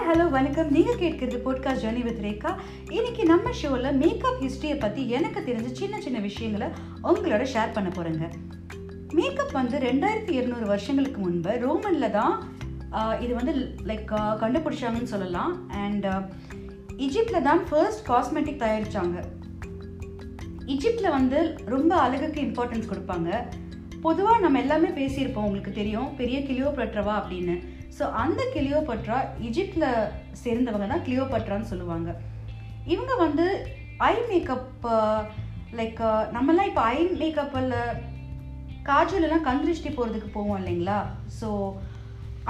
Hello வணக்கம். நீங்கள் கேட்கிறது போட்காஸ்ட் ஜர்னி வித் ரேகா. இன்னைக்கு நம்ம ஷோவில் மேக்கப் ஹிஸ்ட்ரியை பற்றி எனக்கு தெரிஞ்ச சின்ன சின்ன விஷயங்களை உங்களோட ஷேர் பண்ண போகிறேங்க மேக்கப் வந்து ரெண்டாயிரத்தி இருநூறு வருஷங்களுக்கு முன்பு ரோமனில் தான் இது வந்து லைக் கண்டுபிடிச்சாங்கன்னு சொல்லலாம். அண்ட் இஜிப்டில் தான் ஃபர்ஸ்ட் காஸ்மெட்டிக் தயாரித்தாங்க இஜிப்டில் வந்து ரொம்ப அழகுக்கு இம்பார்ட்டன்ஸ் கொடுப்பாங்க. பொதுவாக நம்ம எல்லாமே பேசியிருப்போம் உங்களுக்கு தெரியும். பெரிய கிளியோபட்ரவா அப்படின்னு. ஸோ அந்த கிளியோபட்ரா இஜிப்டில் சேர்ந்தவங்க தான் கிளியோபட்ரான்னு சொல்லுவாங்க. இவங்க வந்து ஐ மேக்கப் லைக் நம்மலாம் இப்போ ஐ மேக்கப்பில் காஜலெல்லாம் கண் திருஷ்டி போகிறதுக்கு போவோம் இல்லைங்களா? ஸோ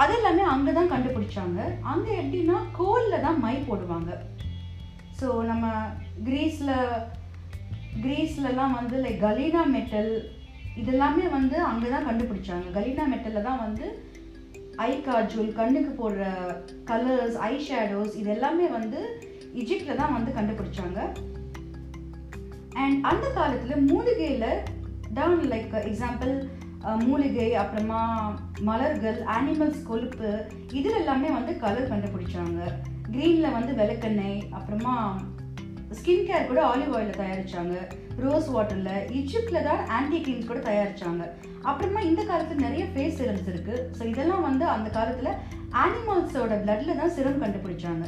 அது எல்லாமே அங்கே தான் கண்டுபிடிச்சாங்க. அங்கே எப்படின்னா கோலில் தான் மை போடுவாங்க. ஸோ நம்ம கிரீஸில் கிரீஸ்லலாம் வந்து லைக் கலீனா மெட்டல் இதெல்லாமே வந்து அங்கே தான் கண்டுபிடிச்சாங்க. கலீனா மெட்டலில் தான் வந்து ஐ காஜுல் கண்ணுக்கு போடுற கலர்ஸ் ஐ ஷேடோஸ் இது எல்லாமே வந்து இஜிப்டில் தான் வந்து கண்டுபிடிச்சாங்க. அண்ட் அந்த காலத்தில் மூலிகையில் டவுன் லைக் எக்ஸாம்பிள் மூலிகை அப்புறமா மலர்கள் அனிமல்ஸ் கொழுப்பு இதில் எல்லாமே வந்து கலர் கண்டுபிடிச்சாங்க. க்ரீனில் வந்து விளக்கெண்ணெய் அப்புறமா ஸ்கின் கேர் கூட ஆலிவ் ஆயிலில் தயாரிச்சாங்க. ரோஸ் வாட்டரில் இஜிப்டில் தான் ஆன்டி கிரீம்ஸ் கூட தயாரிச்சாங்க. அப்புறமா இந்த காலத்தில் நிறைய ஃபேஸ் சிரம்ஸ் இருக்கு. ஸோ இதெல்லாம் வந்து அந்த காலத்தில் அனிமல்ஸோட பிளட்ல தான் சிரம் கண்டுபிடிச்சாங்க.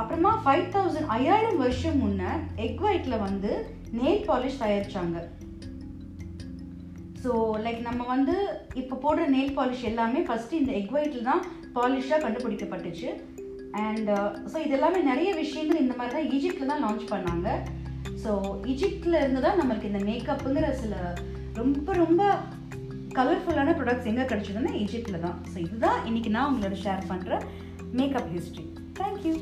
அப்புறமா ஃபைவ் தௌசண்ட் ஐயாயிரம் வருஷம் முன்னே எக் ஒயிட்டில் வந்து நெயில் பாலிஷ் தயாரிச்சாங்க. ஸோ லைக் நம்ம வந்து இப்போ போடுற நெயில் பாலிஷ் எல்லாமே ஃபஸ்ட்டு இந்த எக் ஒயிட்டில் தான் பாலிஷாக கண்டுபிடிக்கப்பட்டுச்சு. அண்ட் ஸோ uh, இது எல்லாமே நிறைய விஷயங்கள் இந்த மாதிரி தான் ஈஜிப்டில் தான் லான்ச் பண்ணாங்க. ஸோ ஈஜிப்டில் இருந்து தான் நம்மளுக்கு இந்த மேக்கப்புங்கிற சில ரொம்ப ரொம்ப கலர்ஃபுல்லான ப்ராடக்ட்ஸ் எங்கே கிடச்சதுன்னா ஈஜிப்டில் தான். ஸோ இதுதான் இன்றைக்கி நான் உங்களோட ஷேர் பண்ணுற மேக்கப் ஹிஸ்ட்ரி தேங்க்யூ